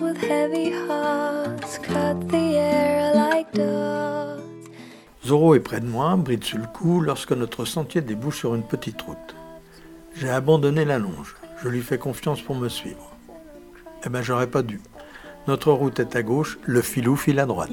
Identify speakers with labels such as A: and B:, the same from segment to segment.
A: With heavy hearts cut the air like dogs. Zoro est près de moi, bride sur le cou, lorsque notre sentier débouche sur une petite route. J'ai abandonné la longe. Je lui fais confiance pour me suivre. Eh ben, j'aurais pas dû. Notre route est à gauche, le filou file à droite.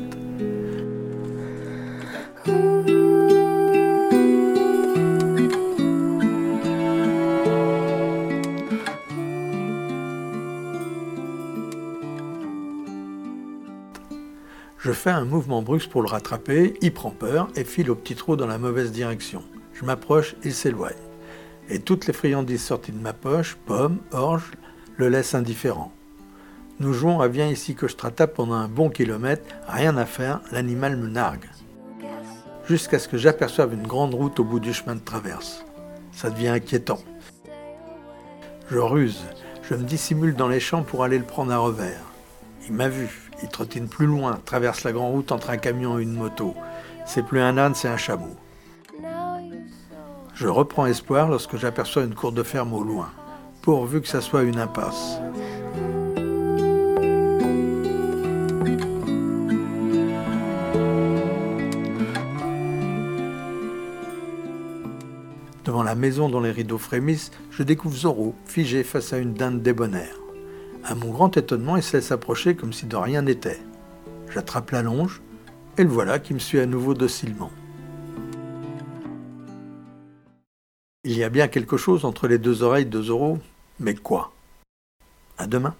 A: Je fais un mouvement brusque pour le rattraper, il prend peur et file au petit trou dans la mauvaise direction. Je m'approche, il s'éloigne. Et toutes les friandises sorties de ma poche, pommes, orge, le laissent indifférent. Nous jouons à viens ici que je te rattrape pendant un bon kilomètre, rien à faire, l'animal me nargue. Jusqu'à ce que j'aperçoive une grande route au bout du chemin de traverse. Ça devient inquiétant. Je ruse, je me dissimule dans les champs pour aller le prendre à revers. Il m'a vu, il trottine plus loin, traverse la grande route entre un camion et une moto. C'est plus un âne, c'est un chameau. Je reprends espoir lorsque j'aperçois une cour de ferme au loin, pourvu que ça soit une impasse. Devant la maison dont les rideaux frémissent, je découvre Zorro, figé face à une dinde débonnaire. À mon grand étonnement, il se laisse approcher comme si de rien n'était. J'attrape la longe, et le voilà qui me suit à nouveau docilement. Il y a bien quelque chose entre les deux oreilles de Zorro, mais quoi? À demain